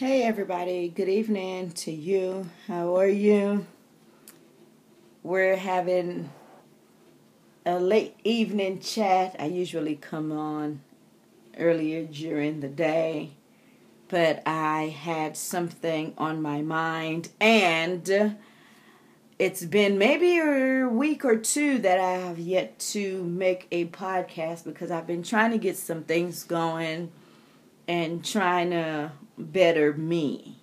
Hey, everybody. Good evening to you. How are you? We're having a late evening chat. I usually come on earlier during the day, but I had something on my mind, and it's been maybe a week or two that I have yet to make a podcast because I've been trying to get some things going and trying to better me.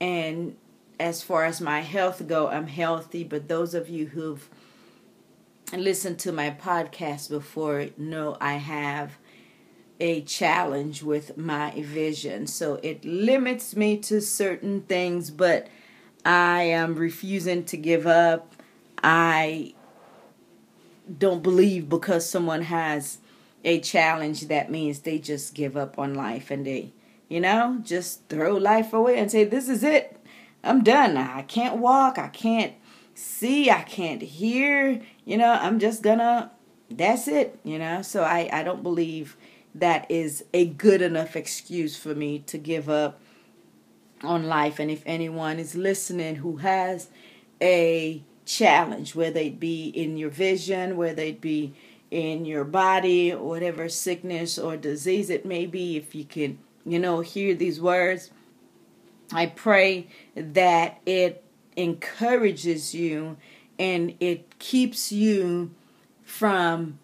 And as far as my health go, I'm healthy, but those of you who've listened to my podcast before know I have a challenge with my vision. So it limits me to certain things, but I am refusing to give up. I don't believe because someone has a challenge that means they just give up on life and they you know, just throw life away and say, This is it. I'm done. I can't walk. I can't see. I can't hear. You know, I'm just gonna, that's it. You know, so I, I don't believe that is a good enough excuse for me to give up on life. And if anyone is listening who has a challenge, whether it be in your vision, whether it be in your body, whatever sickness or disease it may be, if you can you know, hear these words, I pray that it encourages you and it keeps you from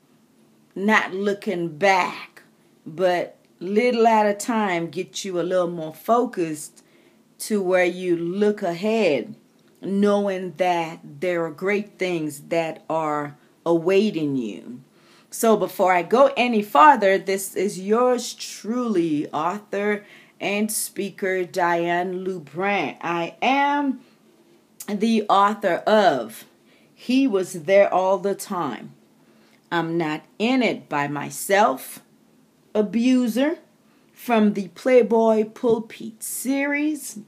not looking back, but little at a time get you a little more focused to where you look ahead, knowing that there are great things that are awaiting you. So before I go any farther, this is yours truly, author and speaker Diane Lubran. I am the author of He Was There All the Time. I'm not in it by myself. Abuser from the Playboy Pulpit series,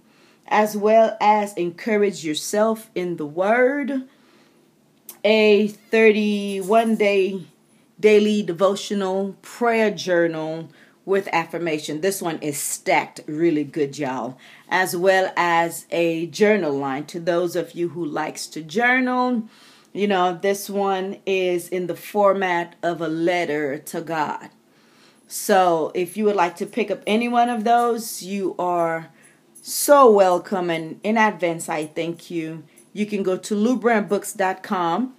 as well as Encourage Yourself in the Word, a 31 day daily devotional prayer journal with affirmation. This one is stacked really good, y'all, as well as a journal line to those of you who likes to journal. You know, this one is in the format of a letter to God. So, if you would like to pick up any one of those, you are so welcome and in advance I thank you. You can go to lubranbooks.com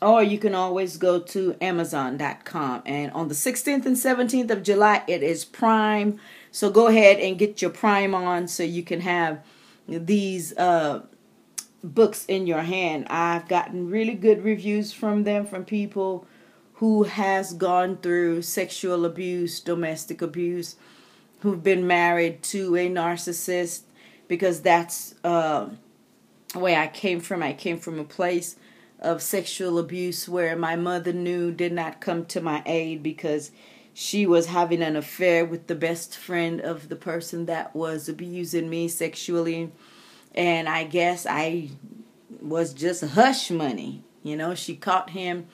or you can always go to amazon.com and on the 16th and 17th of july it is prime. So go ahead and get your prime on so you can have these uh, books in your hand. I've gotten really good reviews from them from people who has gone through sexual abuse domestic abuse who've been married to a narcissist because that's uh, where i came from. I came from a place of sexual abuse where my mother knew did not come to my aid because she was having an affair with the best friend of the person that was abusing me sexually. And i guess i was just hush money. You know she caught him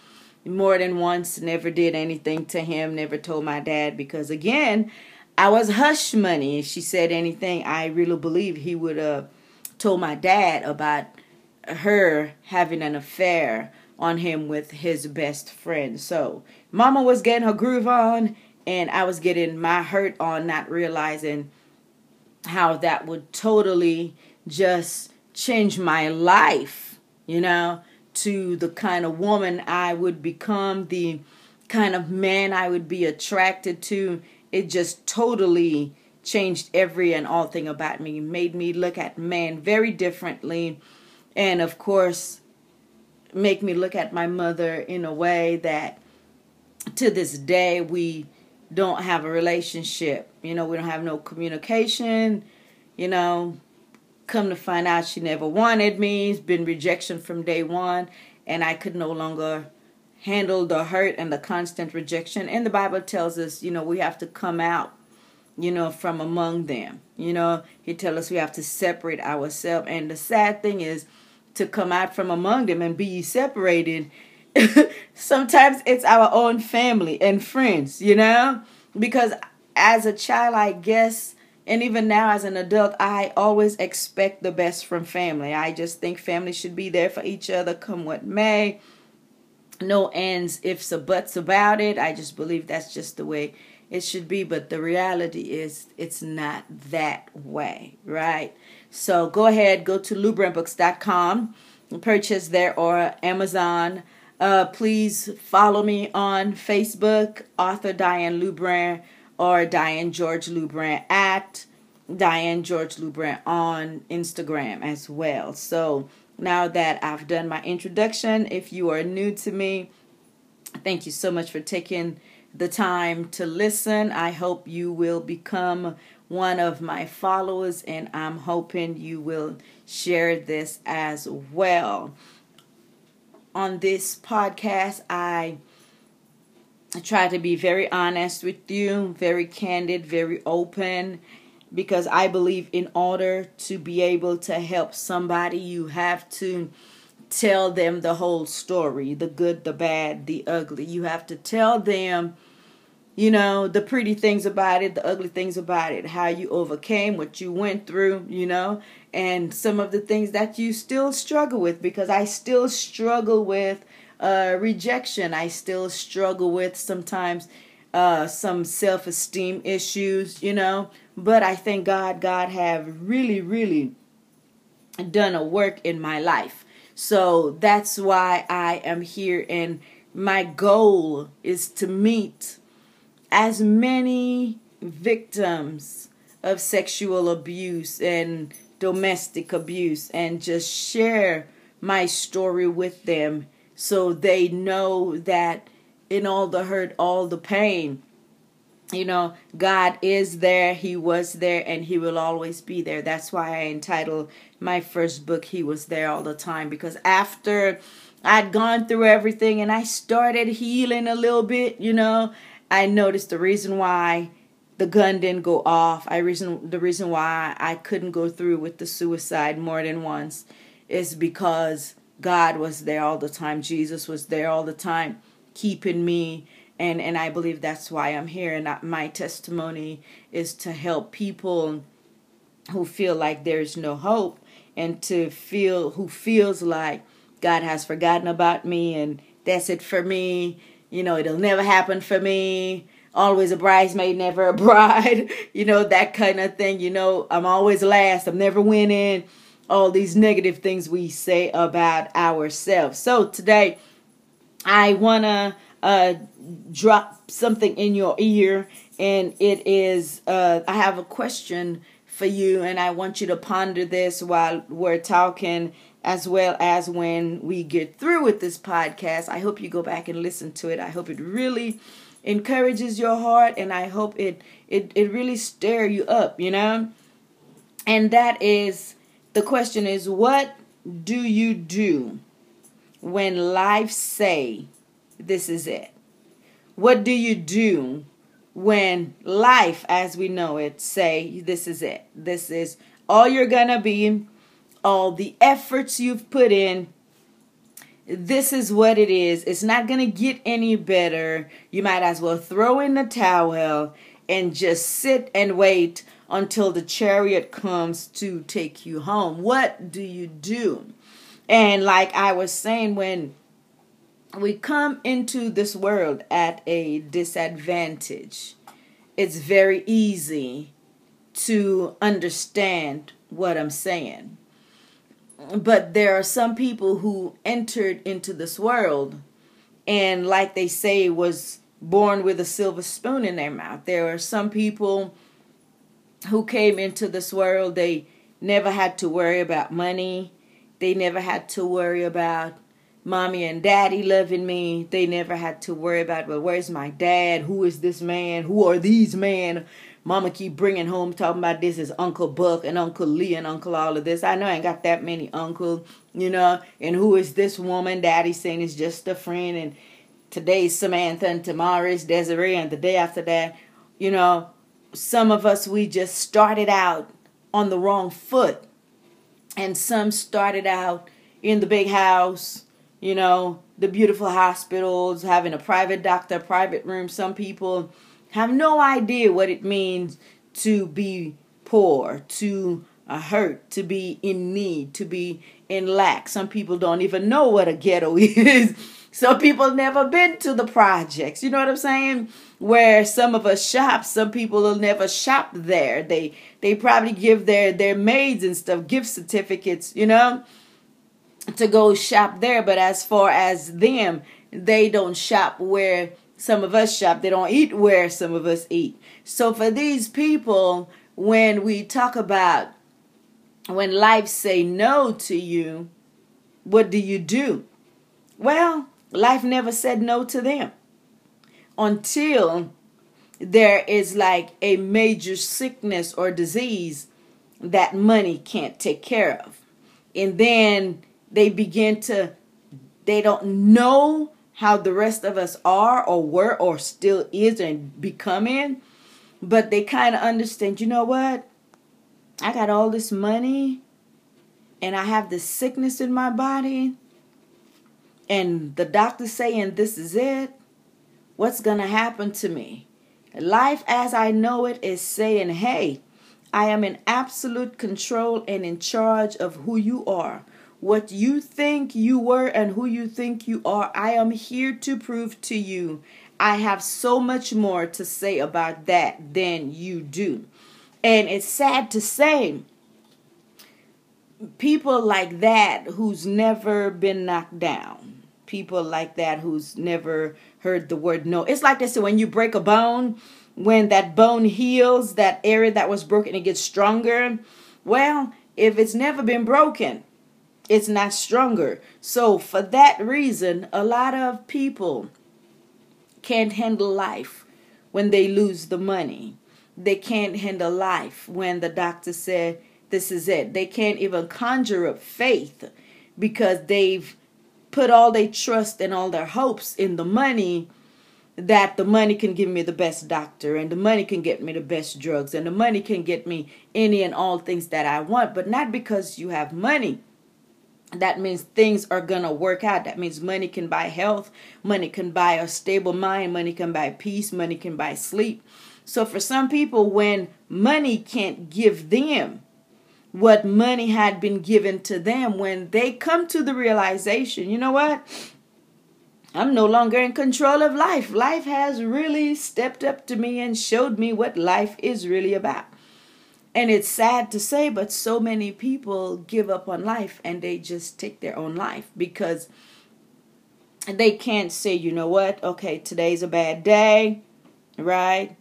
more than once never did anything to him never told my dad because again i was hush money. If she said anything i really believe he would have told my dad about her having an affair on him with his best friend. So, mama was getting her groove on, and I was getting my hurt on, not realizing how that would totally just change my life, you know, to the kind of woman I would become, the kind of man I would be attracted to. It just totally changed every and all thing about me, made me look at men very differently and of course make me look at my mother in a way that to this day we don't have a relationship. You know we don't have no communication. You know come to find out she never wanted me. It's been rejection from day one and i could no longer handle the hurt and the constant rejection. And the bible tells us you know we have to come out you know from among them. You know he tells us we have to separate ourselves. And the sad thing is to come out from among them and be separated. Sometimes it's our own family and friends, you know? Because as a child, I guess and even now as an adult, I always expect the best from family. I just think family should be there for each other, come what may. No ends, ifs or buts about it. I just believe that's just the way it should be. But the reality is, it's not that way, right? So go ahead, go to lubrandbooks.com, purchase there or Amazon. Uh, please follow me on Facebook, author Diane Lubrand or Diane George Lubrand at Diane George Lubrand on Instagram as well. So now that I've done my introduction, if you are new to me, thank you so much for taking the time to listen. I hope you will become one of my followers, and I'm hoping you will share this as well. On this podcast, I try to be very honest with you, very candid, very open, because I believe in order to be able to help somebody, you have to tell them the whole story the good, the bad, the ugly. You have to tell them, you know, the pretty things about it, the ugly things about it, how you overcame, what you went through, you know, and some of the things that you still struggle with, because I still struggle with uh, rejection I still struggle with sometimes, uh, some self esteem issues, you know. But I thank God, God have really, really done a work in my life. So that's why I am here, and my goal is to meet as many victims of sexual abuse and domestic abuse and just share my story with them so they know that in all the hurt, all the pain, you know, God is there, He was there, and He will always be there. That's why I entitled my first book, He Was There All the Time, because after I'd gone through everything and I started healing a little bit, you know, I noticed the reason why the gun didn't go off. I reason the reason why I couldn't go through with the suicide more than once is because God was there all the time. Jesus was there all the time, keeping me. And, and I believe that's why I'm here. And my testimony is to help people who feel like there's no hope and to feel who feels like God has forgotten about me and that's it for me. You know, it'll never happen for me. Always a bridesmaid, never a bride. you know, that kind of thing. You know, I'm always last. I'm never winning all these negative things we say about ourselves. So today, I want to uh, drop something in your ear, and it is uh, I have a question for you, and I want you to ponder this while we're talking, as well as when we get through with this podcast. I hope you go back and listen to it. I hope it really encourages your heart, and I hope it it it really stir you up, you know. And that is the question is what do you do when life say this is it? What do you do when life as we know it say this is it? This is all you're going to be, all the efforts you've put in, this is what it is. It's not going to get any better. You might as well throw in the towel and just sit and wait until the chariot comes to take you home. What do you do? And like I was saying, when we come into this world at a disadvantage, it's very easy to understand what I'm saying. But there are some people who entered into this world and, like they say, was born with a silver spoon in their mouth. There are some people who came into this world, they never had to worry about money. They never had to worry about mommy and daddy loving me. They never had to worry about, well, where's my dad? Who is this man? Who are these men? Mama keep bringing home talking about this is Uncle Buck and Uncle Lee and Uncle all of this. I know I ain't got that many uncles, you know. And who is this woman? Daddy saying it's just a friend. And today's Samantha and tomorrow's Desiree and the day after that, you know some of us, we just started out on the wrong foot. And some started out in the big house, you know, the beautiful hospitals, having a private doctor, private room. Some people have no idea what it means to be poor, to uh, hurt, to be in need, to be in lack. Some people don't even know what a ghetto is. Some people never been to the projects. You know what I'm saying? Where some of us shop, some people will never shop there. They they probably give their their maids and stuff gift certificates, you know, to go shop there. But as far as them, they don't shop where some of us shop. They don't eat where some of us eat. So for these people, when we talk about when life say no to you, what do you do? Well, Life never said no to them until there is like a major sickness or disease that money can't take care of. And then they begin to, they don't know how the rest of us are or were or still is and becoming, but they kind of understand, you know what? I got all this money and I have this sickness in my body and the doctor saying this is it, what's to happen to me? Life as I know it is saying, hey, I am in absolute control and in charge of who you are. What you think you were and who you think you are, I am here to prove to you. I have so much more to say about that than you do. And it's sad to say, people like that who's never been knocked down, people like that who's never heard the word no. It's like this when you break a bone, when that bone heals, that area that was broken, it gets stronger. Well, if it's never been broken, it's not stronger. So, for that reason, a lot of people can't handle life when they lose the money. They can't handle life when the doctor said, This is it. They can't even conjure up faith because they've put all their trust and all their hopes in the money that the money can give me the best doctor and the money can get me the best drugs and the money can get me any and all things that I want, but not because you have money. That means things are to work out. That means money can buy health, money can buy a stable mind, money can buy peace, money can buy sleep. So for some people, when money can't give them what money had been given to them when they come to the realization, you know what? I'm no longer in control of life. Life has really stepped up to me and showed me what life is really about. And it's sad to say, but so many people give up on life and they just take their own life because they can't say, you know what, okay, today's a bad day, right?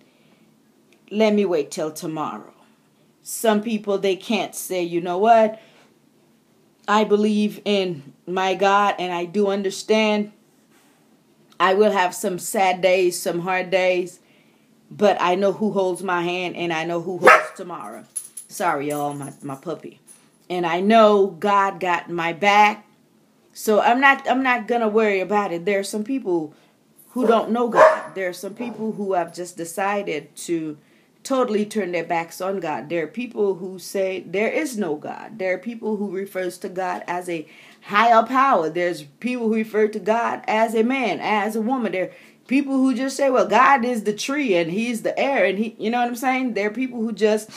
Let me wait till tomorrow some people they can't say, you know what? I believe in my God and I do understand I will have some sad days, some hard days, but I know who holds my hand and I know who holds tomorrow. Sorry, y'all, my, my puppy. And I know God got my back. So I'm not I'm not gonna worry about it. There are some people who don't know God. There are some people who have just decided to totally turn their backs on God. There are people who say there is no God. There are people who refers to God as a higher power. There's people who refer to God as a man, as a woman. There people who just say, well, God is the tree and he's the air and he you know what I'm saying? There are people who just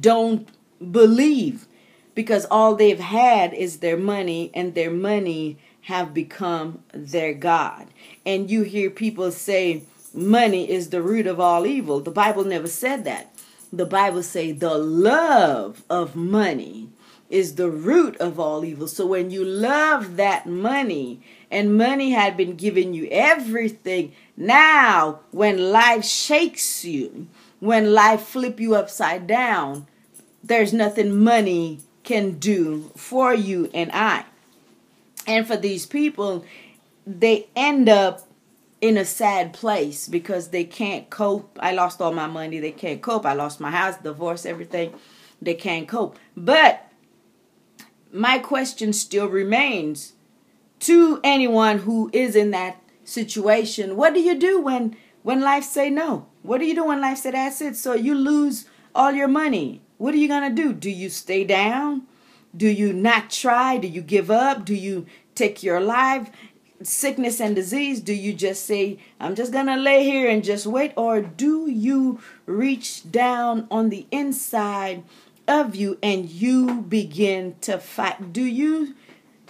don't believe because all they've had is their money and their money have become their God. And you hear people say, money is the root of all evil. The Bible never said that. The Bible say the love of money is the root of all evil. So when you love that money and money had been giving you everything, now when life shakes you, when life flip you upside down, there's nothing money can do for you and I. And for these people, they end up in a sad place because they can't cope. I lost all my money. They can't cope. I lost my house, divorce, everything. They can't cope. But my question still remains to anyone who is in that situation. What do you do when when life say no? What do you do when life say that's it? So you lose all your money. What are you to do? Do you stay down? Do you not try? Do you give up? Do you take your life? sickness and disease, do you just say, I'm just to lay here and just wait? Or do you reach down on the inside of you and you begin to fight? Do you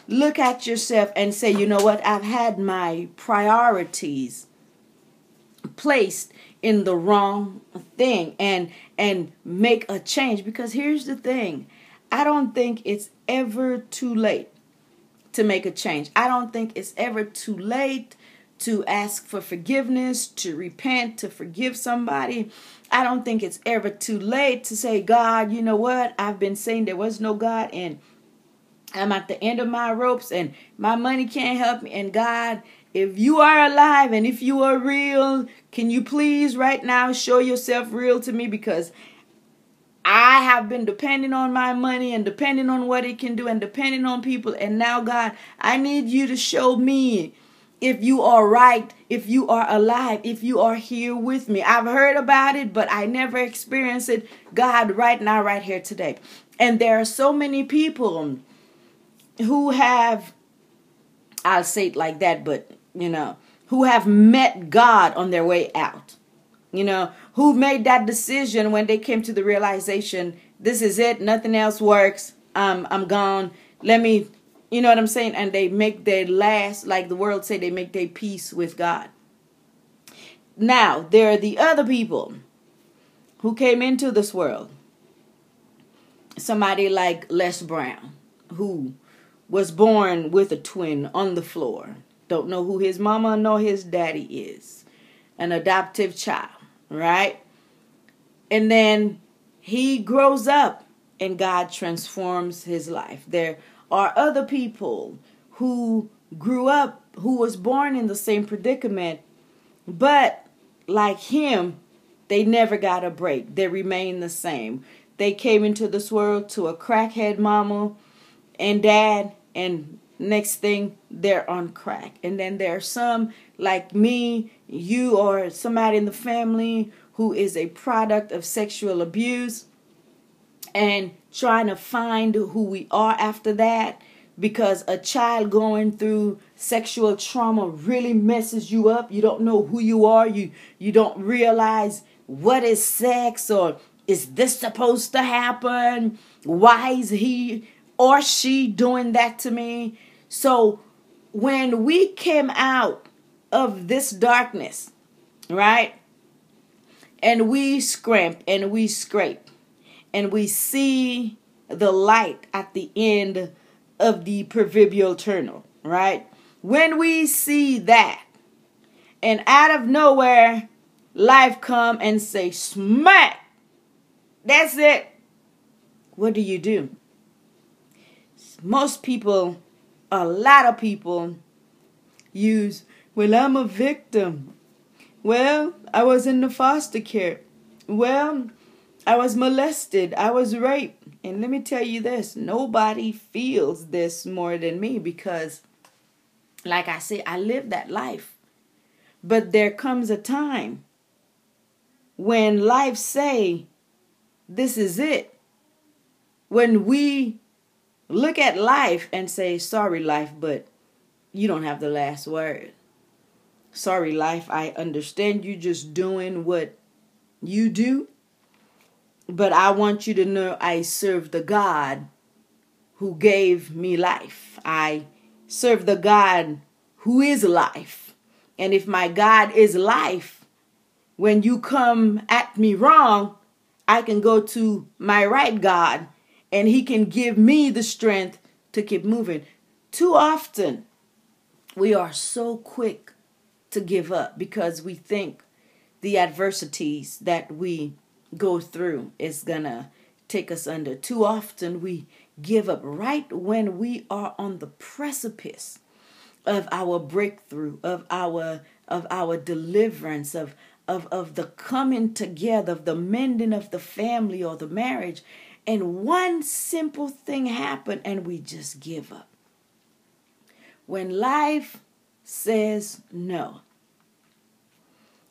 look at yourself and say, you know what, I've had my priorities placed in the wrong thing and and make a change because here's the thing I don't think it's ever too late to make a change. I don't think it's ever too late to ask for forgiveness, to repent, to forgive somebody. I don't think it's ever too late to say, God, you know what? I've been saying there was no God and I'm at the end of my ropes and my money can't help me. And God, if you are alive and if you are real, can you please right now show yourself real to me? Because I have been depending on my money and depending on what it can do and depending on people. And now, God, I need you to show me if you are right, if you are alive, if you are here with me. I've heard about it, but I never experienced it. God, right now, right here today. And there are so many people who have, I'll say it like that, but you know, who have met God on their way out. You know, who made that decision when they came to the realization, this is it, nothing else works. Um, I'm gone. Let me, you know what I'm saying? And they make their last, like the world say, they make their peace with God. Now, there are the other people who came into this world. Somebody like Les Brown, who was born with a twin on the floor. Don't know who his mama nor his daddy is. An adoptive child, right? And then he grows up and God transforms his life. There are other people who grew up, who was born in the same predicament, but like him, they never got a break. They remain the same. They came into this world to a crackhead mama and dad, and next thing they're on crack. And then there are some like me, you, or somebody in the family who is a product of sexual abuse and trying to find who we are after that because a child going through sexual trauma really messes you up. You don't know who you are. You you don't realize what is sex or is this supposed to happen? Why is he or she doing that to me so when we came out of this darkness right and we scrape and we scrape and we see the light at the end of the proverbial tunnel, right? When we see that, and out of nowhere, life come and say, smack, that's it. What do you do? Most people, a lot of people use, well, I'm a victim. Well, I was in the foster care. Well, I was molested. I was raped. And let me tell you this nobody feels this more than me because, like I say, I lived that life. But there comes a time when life say, this is it. When we look at life and say, sorry, life, but you don't have the last word. Sorry, life, I understand you just doing what you do, but I want you to know I serve the God who gave me life. I serve the God who is life. And if my God is life, when you come at me wrong, I can go to my right God and He can give me the strength to keep moving. Too often, we are so quick to give up because we think the adversities that we go through is gonna take us under. Too often we give up right when we are on the precipice of our breakthrough, of our of our deliverance, of of, of the coming together, of the mending of the family or the marriage. And one simple thing happened and we just give up. When life says no.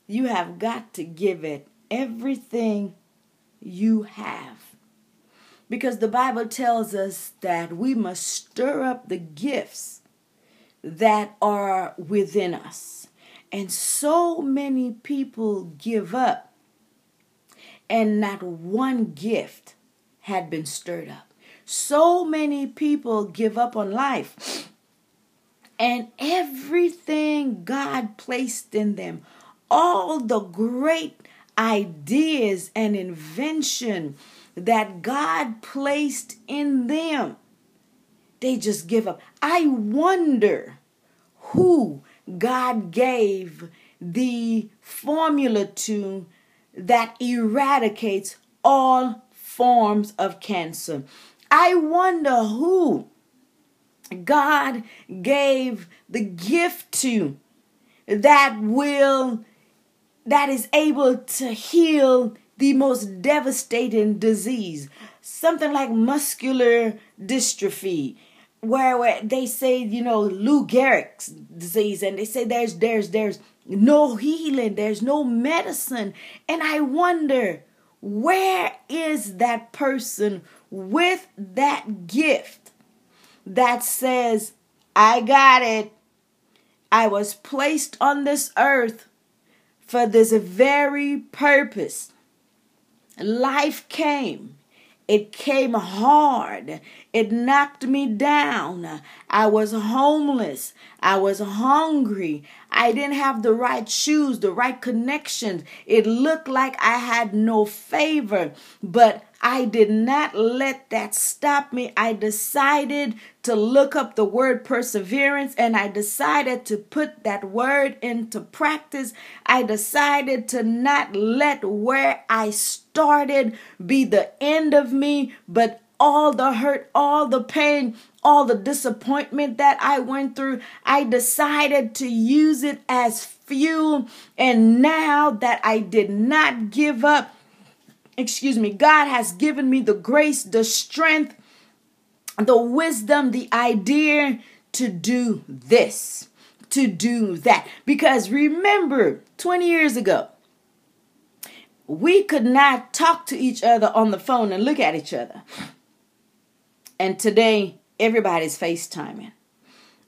You have got to give it everything you have. Because the Bible tells us that we must stir up the gifts that are within us. And so many people give up, and not one gift had been stirred up. So many people give up on life, and everything God placed in them, all the great ideas and invention that God placed in them, they just give up. I wonder who God gave the formula to that eradicates all forms of cancer. I wonder who God gave the gift to that will that is able to heal the most devastating disease something like muscular dystrophy where, where they say you know Lou Gehrig's disease and they say there's there's there's no healing there's no medicine. And I wonder where is that person with that gift that says I got it. I was placed on this earth for this very purpose. Life came it came hard. It knocked me down. I was homeless. I was hungry. I didn't have the right shoes, the right connections. It looked like I had no favor, but I did not let that stop me. I decided to look up the word perseverance and I decided to put that word into practice. I decided to not let where I started be the end of me, but all the hurt, all the pain, all the disappointment that I went through, I decided to use it as fuel. And now that I did not give up, excuse me, God has given me the grace, the strength, the wisdom, the idea to do this, to do that. Because remember, 20 years ago, we could not talk to each other on the phone and look at each other. And today, everybody's FaceTiming.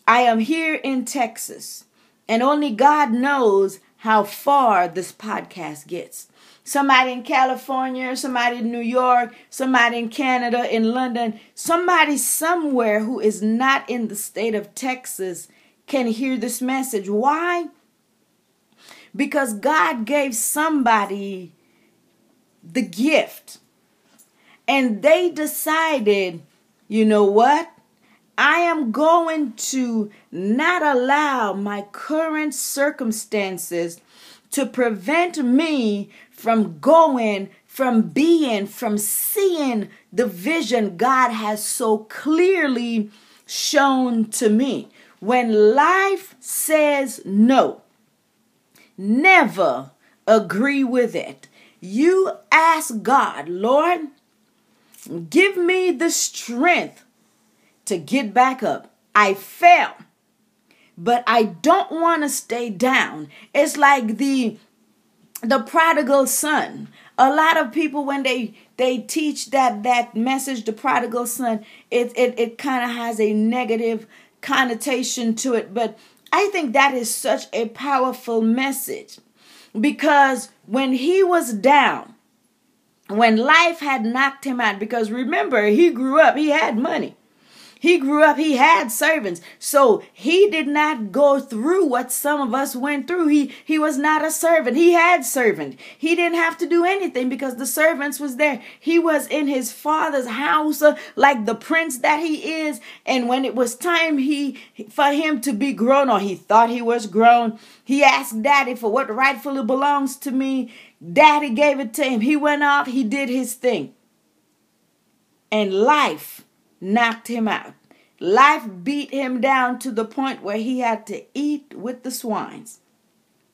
I am here in Texas, and only God knows how far this podcast gets somebody in California, somebody in New York, somebody in Canada, in London, somebody somewhere who is not in the state of Texas can hear this message. Why? Because God gave somebody the gift and they decided, you know what? I am going to not allow my current circumstances to prevent me from going, from being, from seeing the vision God has so clearly shown to me. When life says no, never agree with it. You ask God, Lord, give me the strength to get back up. I fell but I don't want to stay down. It's like the the prodigal son. A lot of people when they they teach that that message, the prodigal son, it it, it kind of has a negative connotation to it. But I think that is such a powerful message because when he was down, when life had knocked him out, because remember, he grew up, he had money. He grew up, he had servants. So he did not go through what some of us went through. He he was not a servant. He had servant. He didn't have to do anything because the servants was there. He was in his father's house uh, like the prince that he is. And when it was time he for him to be grown or he thought he was grown, he asked daddy for what rightfully belongs to me. Daddy gave it to him. He went off, he did his thing. And life knocked him out. Life beat him down to the point where he had to eat with the swines.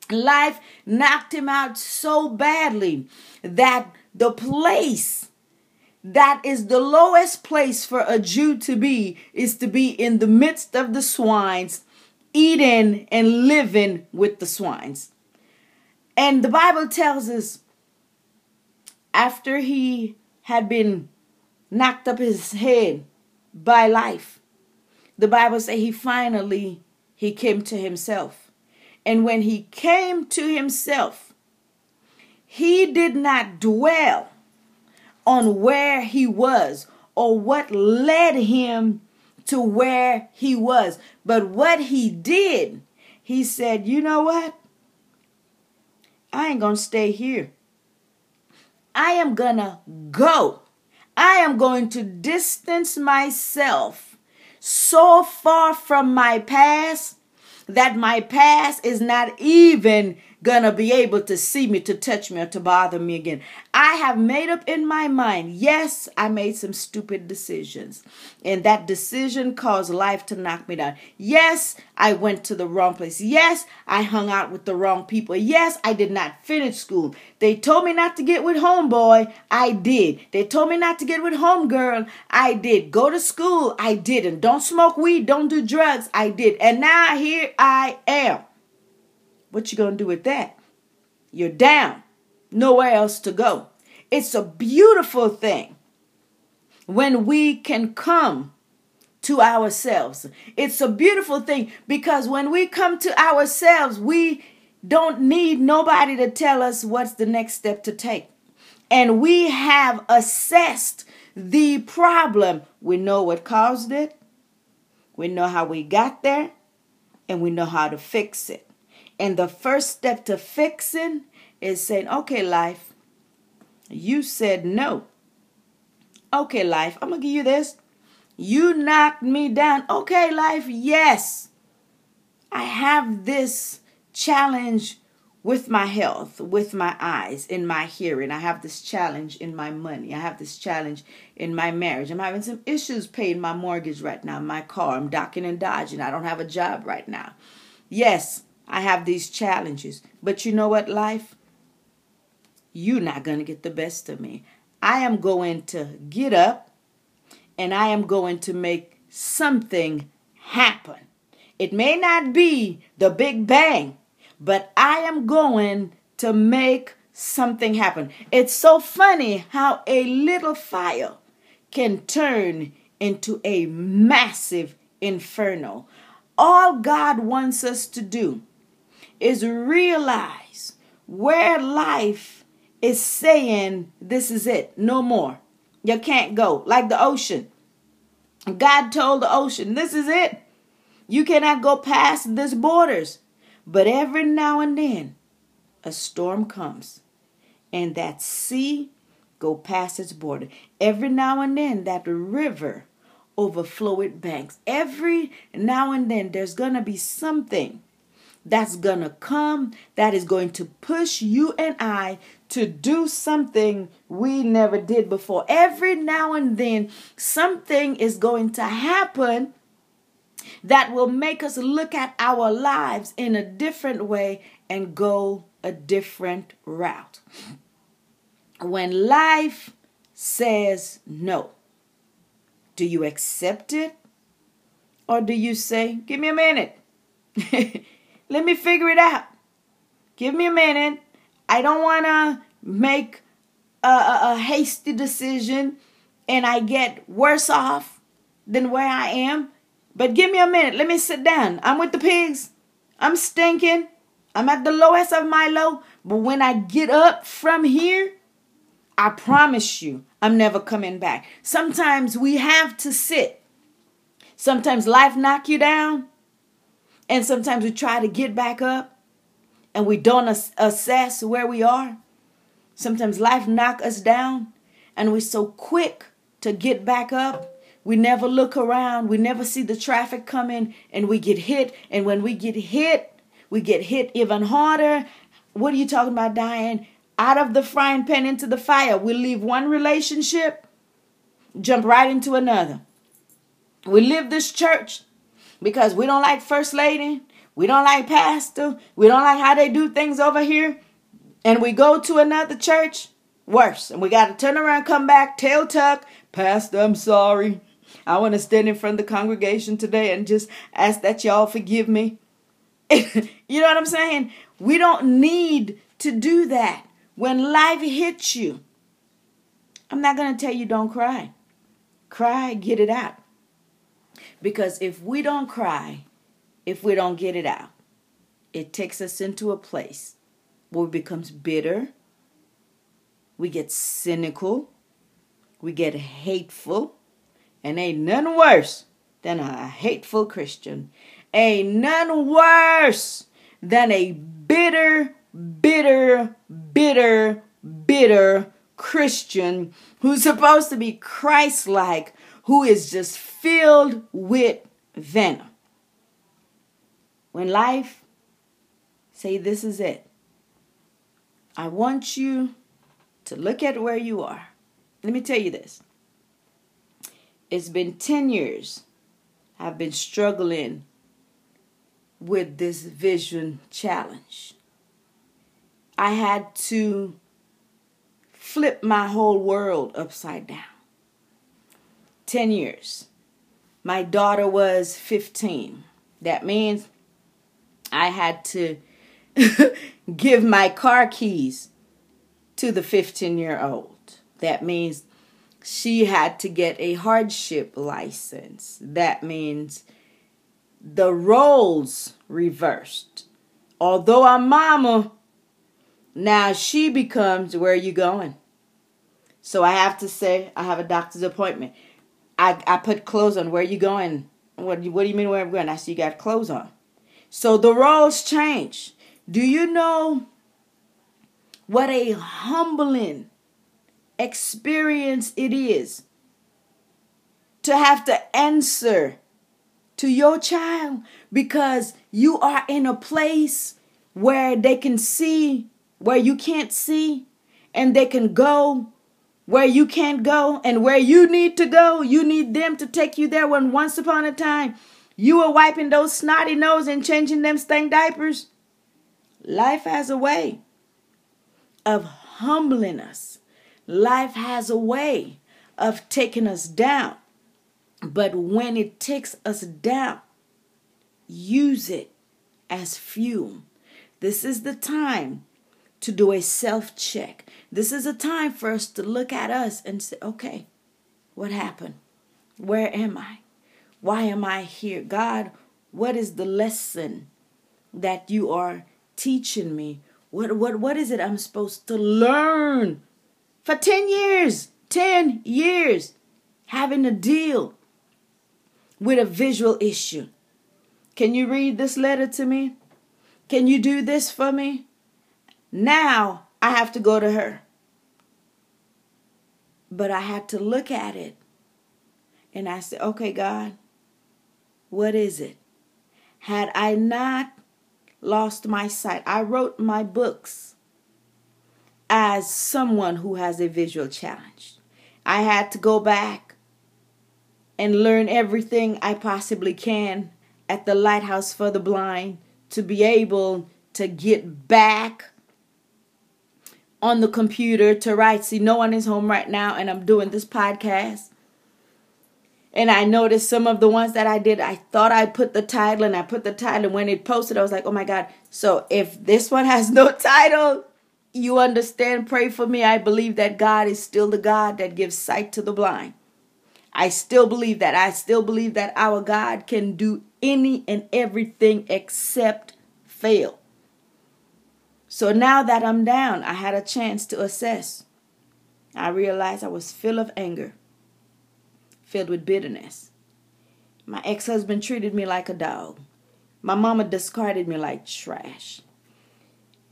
Life knocked him out so badly that the place that is the lowest place for a Jew to be is to be in the midst of the swines, eating and living with the swines. And the Bible tells us after he had been knocked up his head by life. The Bible says he finally he came to himself. And when he came to himself, he did not dwell on where he was or what led him to where he was. But what he did, he said, You know what? I ain't going to stay here. I am going to go. I am going to distance myself so far from my past that my past is not even gonna be able to see me, to touch me, or to bother me again. I have made up in my mind, yes, I made some stupid decisions. And that decision caused life to knock me down. Yes, I went to the wrong place. Yes, I hung out with the wrong people. Yes, I did not finish school. They told me not to get with homeboy. I did. They told me not to get with homegirl. I did. Go to school. I didn't. Don't smoke weed. Don't do drugs. I did. And now here I am. What you to do with that? You're down. Nowhere else to go. It's a beautiful thing when we can come to ourselves. It's a beautiful thing because when we come to ourselves, we don't need nobody to tell us what's the next step to take. And we have assessed the problem. We know what caused it, we know how we got there, and we know how to fix it. And the first step to fixing is saying, okay, life, you said no. Okay, life, I'm going to give you this. You knocked me down. Okay, life, yes. I have this challenge with my health, with my eyes, in my hearing. I have this challenge in my money. I have this challenge in my marriage. I'm having some issues paying my mortgage right now, my car. I'm docking and dodging. I don't have a job right now. Yes, I have these challenges. But you know what, life? You're not going to get the best of me. I am going to get up and I am going to make something happen. It may not be the big bang, but I am going to make something happen. It's so funny how a little fire can turn into a massive inferno. All God wants us to do is realize where life is saying, This is it, no more. You can't go. Like the ocean. God told the ocean, This is it. You cannot go past this borders. But every now and then, a storm comes, and that sea go past its border. Every now and then, that river overflow its banks. Every now and then, there's gonna be something that's going to come that is going to push you and I to do something we never did before. Every now and then, something is going to happen that will make us look at our lives in a different way and go a different route. When life says no, do you accept it? Or do you say, give me a minute? Let me figure it out. Give me a minute. I don't want to make a, a, a, hasty decision and I get worse off than where I am. But give me a minute. Let me sit down. I'm with the pigs. I'm stinking. I'm at the lowest of my low. But when I get up from here, I promise you, I'm never coming back. Sometimes we have to sit. Sometimes life knock you down. And sometimes we try to get back up and we don't assess where we are. Sometimes life knock us down and we're so quick to get back up. We never look around. We never see the traffic coming and we get hit. And when we get hit, we get hit even harder. What are you talking about, Diane? Out of the frying pan into the fire. We leave one relationship, jump right into another. We leave this church because we don't like first lady, we don't like pastor, we don't like how they do things over here, and we go to another church, worse. And we got to turn around, come back, tail tuck, pastor, I'm sorry. I want to stand in front of the congregation today and just ask that y'all forgive me. you know what I'm saying? We don't need to do that. When life hits you, I'm not going to tell you don't cry. Cry, get it out. Because if we don't cry, if we don't get it out. It takes us into a place where we becomes bitter, we get cynical, we get hateful, and ain't none worse than a hateful Christian. Ain't none worse than a bitter, bitter, bitter, bitter Christian who's supposed to be Christ like, who is just filled with venom. When life say this is it. I want you to look at where you are. Let me tell you this. It's been 10 years I've been struggling with this vision challenge. I had to flip my whole world upside down. 10 years. My daughter was 15. That means I had to give my car keys to the 15 year old. That means she had to get a hardship license. That means the roles reversed. Although I'm mama, now she becomes where are you going? So I have to say, I have a doctor's appointment. I, I put clothes on. Where you going? What, what do you mean where I'm going? I see you got clothes on. So the roles change. Do you know what a humbling experience it is to have to answer to your child because you are in a place where they can see where you can't see and they can go where you can't go and where you need to go. You need them to take you there when once upon a time you were wiping those snotty nose and changing them stank diapers. Life has a way of humbling us. Life has a way of taking us down. But when it takes us down, use it as fuel. This is the time to do a self check. This is a time for us to look at us and say, okay, what happened? Where am I? Why am I here? God, what is the lesson that you are teaching me? What, what, what is it I'm supposed to learn? For 10 years, 10 years, having to deal with a visual issue. Can you read this letter to me? Can you do this for me? Now I have to go to her. But I had to look at it and I said, okay, God, what is it? Had I not lost my sight, I wrote my books as someone who has a visual challenge. I had to go back and learn everything I possibly can at the Lighthouse for the Blind to be able to get back on the computer to write. See, no one is home right now, and I'm doing this podcast. And I noticed some of the ones that I did, I thought I put the title and I put the title. And when it posted, I was like, oh my God. So if this one has no title, you understand, pray for me. I believe that God is still the God that gives sight to the blind. I still believe that. I still believe that our God can do any and everything except fail. So now that I'm down, I had a chance to assess. I realized I was full of anger, filled with bitterness. My ex husband treated me like a dog. My mama discarded me like trash.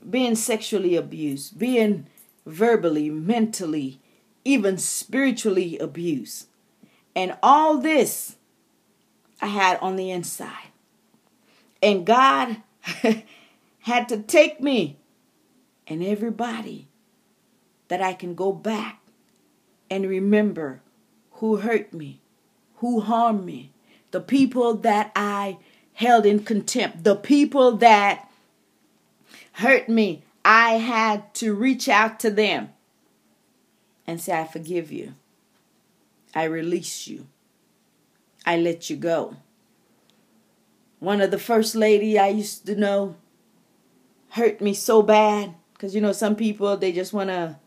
Being sexually abused, being verbally, mentally, even spiritually abused. And all this I had on the inside. And God had to take me and everybody that I can go back and remember who hurt me, who harmed me, the people that I held in contempt, the people that hurt me. I had to reach out to them and say, I forgive you. I release you. I let you go. One of the first lady I used to know hurt me so bad because, you know, some people, they just want to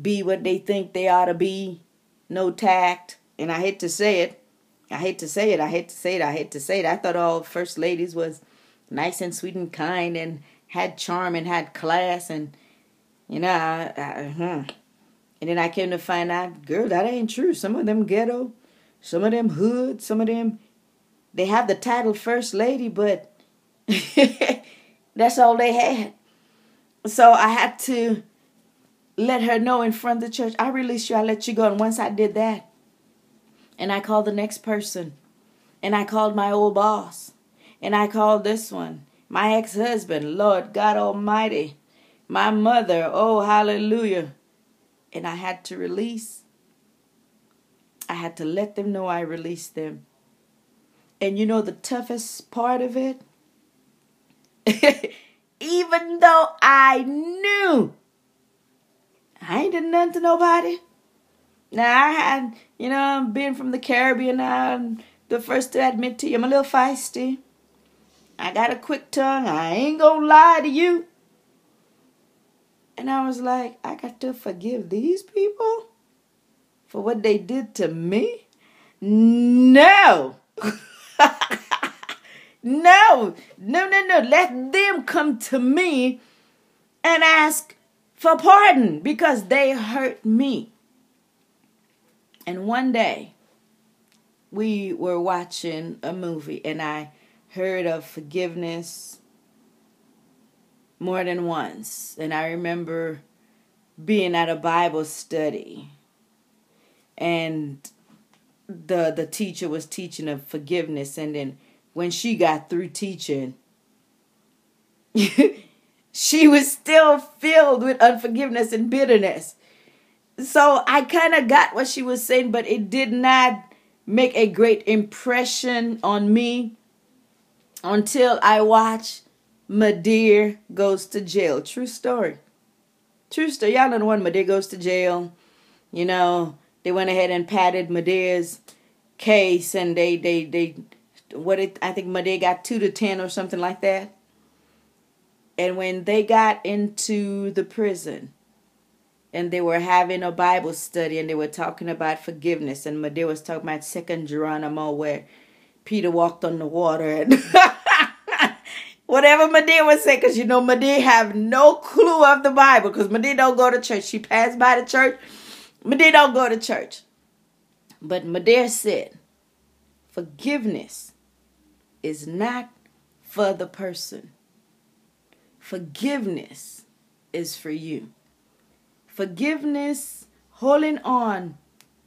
be what they think they ought to be. No tact. And I hate to say it, I hate to say it. I hate to say it. I hate to say it. I thought all first ladies was nice and sweet and kind and had charm and had class and you know. I, I, hmm. And then I came to find out, girl, that ain't true. Some of them ghetto, some of them hood, some of them they have the title first lady, but that's all they had. So I had to let her know in front of the church, I release you, I let you go. And once I did that, and I called the next person, and I called my old boss, and I called this one, my ex husband, Lord God Almighty, my mother, oh, hallelujah. And I had to release. I had to let them know I released them. And you know the toughest part of it? Even though I knew I ain't did nothing to nobody. Now I had, you know, being from the Caribbean I'm the first to admit to you, I'm a little feisty. I got a quick tongue. I ain't gonna lie to you. And I was like, I got to forgive these people for what they did to me? No. no. No, no, no. Let them come to me and ask for pardon because they hurt me. And one day, we were watching a movie and I heard of forgiveness more than once. And I remember being at a Bible study and the the teacher was teaching of forgiveness and then when she got through teaching she was still filled with unforgiveness and bitterness. So I kind of got what she was saying, but it did not make a great impression on me until I watched Madea Goes to Jail. True story. True story. Y'all know the one Madea goes to jail. You know, they went ahead and padded Madea's case and they they they what it I think Madea got two to ten or something like that. And when they got into the prison and they were having a Bible study and they were talking about forgiveness, and Madea was talking about Second Geronimo, where Peter walked on the water and whatever Madea was saying, because you know Madea have no clue of the Bible, because Madea don't go to church. She passed by the church. Madea don't go to church. But Madea said, forgiveness is not for the person. Forgiveness is for you. Forgiveness, holding on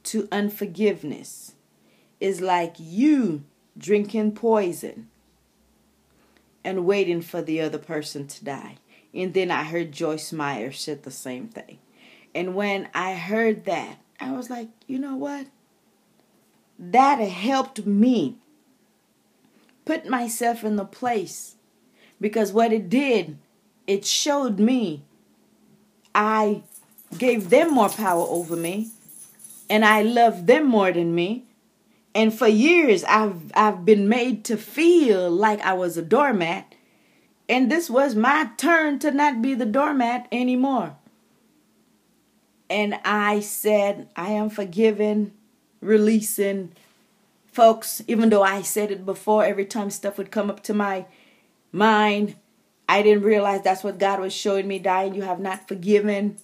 to unforgiveness, is like you drinking poison and waiting for the other person to die. And then I heard Joyce Meyer said the same thing. And when I heard that, I was like, you know what? That helped me put myself in the place because what it did it showed me I gave them more power over me and I loved them more than me. And for years I've I've been made to feel like I was a doormat. And this was my turn to not be the doormat anymore. And I said, I am forgiven, releasing. Folks, even though I said it before, every time stuff would come up to my mind, I didn't realize that's what God was showing me, dying. You have not forgiven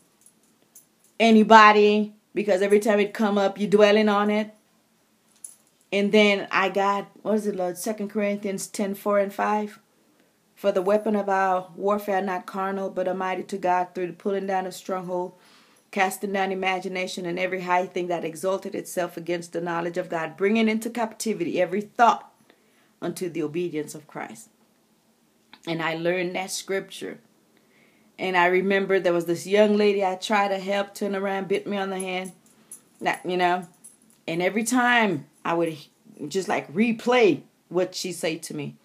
anybody because every time it come up, you're dwelling on it. And then I got, what is it, Lord? Second Corinthians 10, 4 and 5. For the weapon of our warfare not carnal, but a mighty to God through the pulling down of stronghold, casting down imagination and every high thing that exalted itself against the knowledge of God, bringing into captivity every thought unto the obedience of Christ. And I learned that scripture. And I remember there was this young lady I tried to help turn around, bit me on the hand. That you know. And every time I would just like replay what she said to me.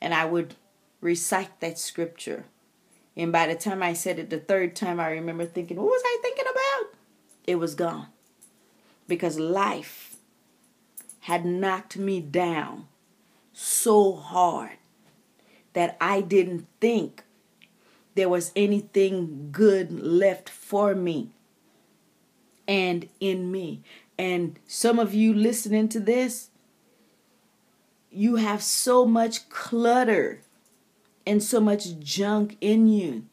And I would recite that scripture. And by the time I said it the third time, I remember thinking, what was I thinking about? It was gone. Because life had knocked me down so hard that I didn't think there was anything good left for me and in me. And some of you listening to this, you have so much clutter and so much junk in you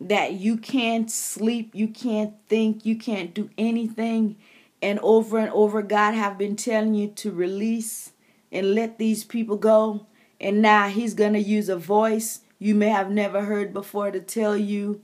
that you can't sleep, you can't think, you can't do anything. And over and over, God have been telling you to release and let these people go. And now He's going to use a voice you may have never heard before to tell you,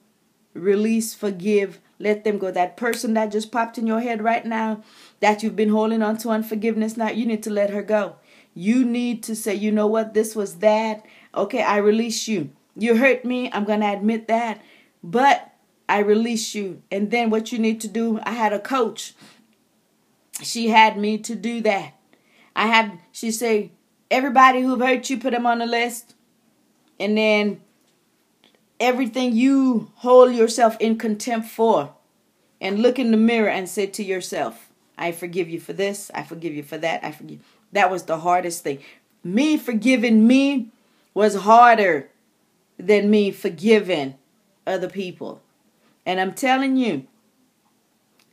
release, forgive, let them go. That person that just popped in your head right now that you've been holding on to unforgiveness now, you need to let her go. You need to say, you know what, this was that. Okay, I release you. You hurt me. I'm going to admit that. But I release you. And then what you need to do, I had a coach. She had me to do that. I had, she said, everybody who hurt you, put them on the list. And then everything you hold yourself in contempt for and look in the mirror and say to yourself, I forgive you for this, I forgive you for that, I forgive. That was the hardest thing. Me forgiving me was harder than me forgiving other people. And I'm telling you,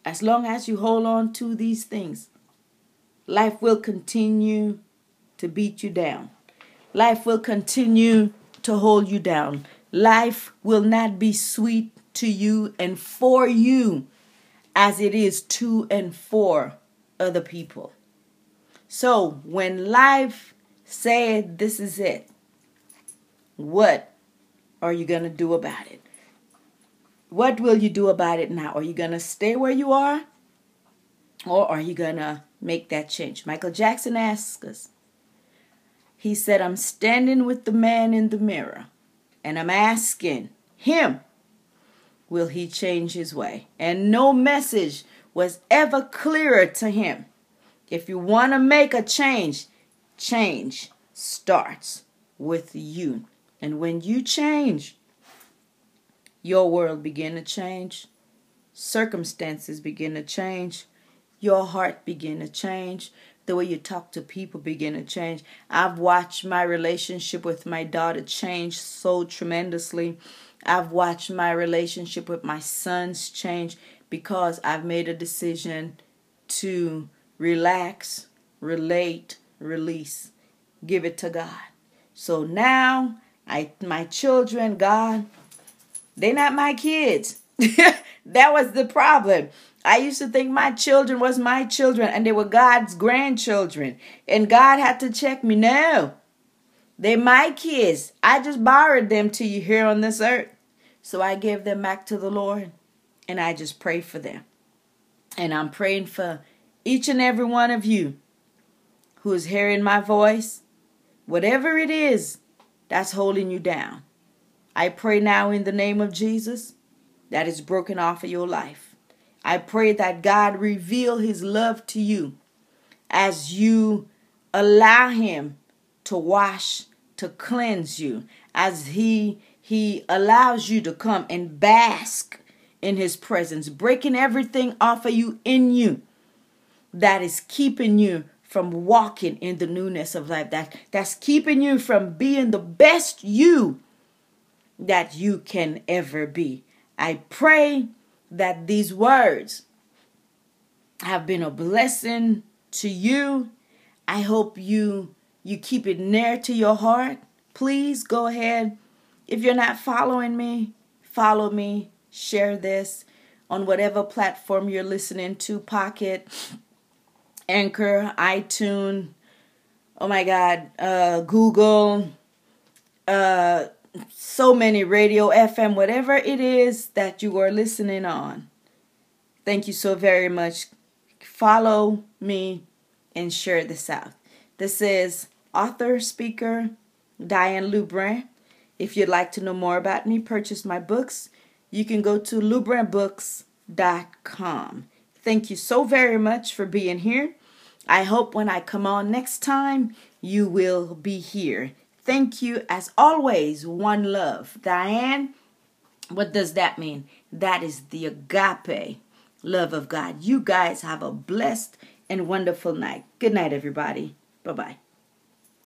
as long as you hold on to these things, life will continue to beat you down. Life will continue to hold you down. Life will not be sweet to you and for you as it is to and for other people. So when life said this is it, what are you going to do about it? What will you do about it now? Are you going to stay where you are? Or are you going to make that change? Michael Jackson asks us. He said, I'm standing with the man in the mirror and I'm asking him, will he change his way? And no message was ever clearer to him. If you want to make a change, change starts with you. And when you change, your world begin to change, circumstances begin to change, your heart begin to change, the way you talk to people begin to change. I've watched my relationship with my daughter change so tremendously. I've watched my relationship with my sons change because I've made a decision to relax, relate, release, give it to God. So now I my children, God, they're not my kids. that was the problem. I used to think my children was my children and they were God's grandchildren. And God had to check me. No. They're my kids. I just borrowed them to you here on this earth. So I gave them back to the Lord and I just pray for them. And I'm praying for each and every one of you who is hearing my voice, whatever it is that's holding you down. I pray now in the name of Jesus that is broken off of your life. I pray that God reveal his love to you as you allow him to wash, to cleanse you, as he he allows you to come and bask in his presence, breaking everything off of you in you that is keeping you from walking in the newness of life that that's keeping you from being the best you that you can ever be. I pray that these words have been a blessing to you. I hope you you keep it near to your heart. Please go ahead. If you're not following me, follow me, share this on whatever platform you're listening to, Pocket, Anchor, iTunes, oh my God, uh, Google, uh, so many radio, FM, whatever it is that you are listening on. Thank you so very much. Follow me and share this out. This is author, speaker, Diane Lubrin. If you'd like to know more about me, purchase my books, you can go to lubrinbooks.com. Thank you so very much for being here. I hope when I come on next time, you will be here. Thank you as always. One love. Diane, what does that mean? That is the agape love of God. You guys have a blessed and wonderful night. Good night, everybody. Bye bye.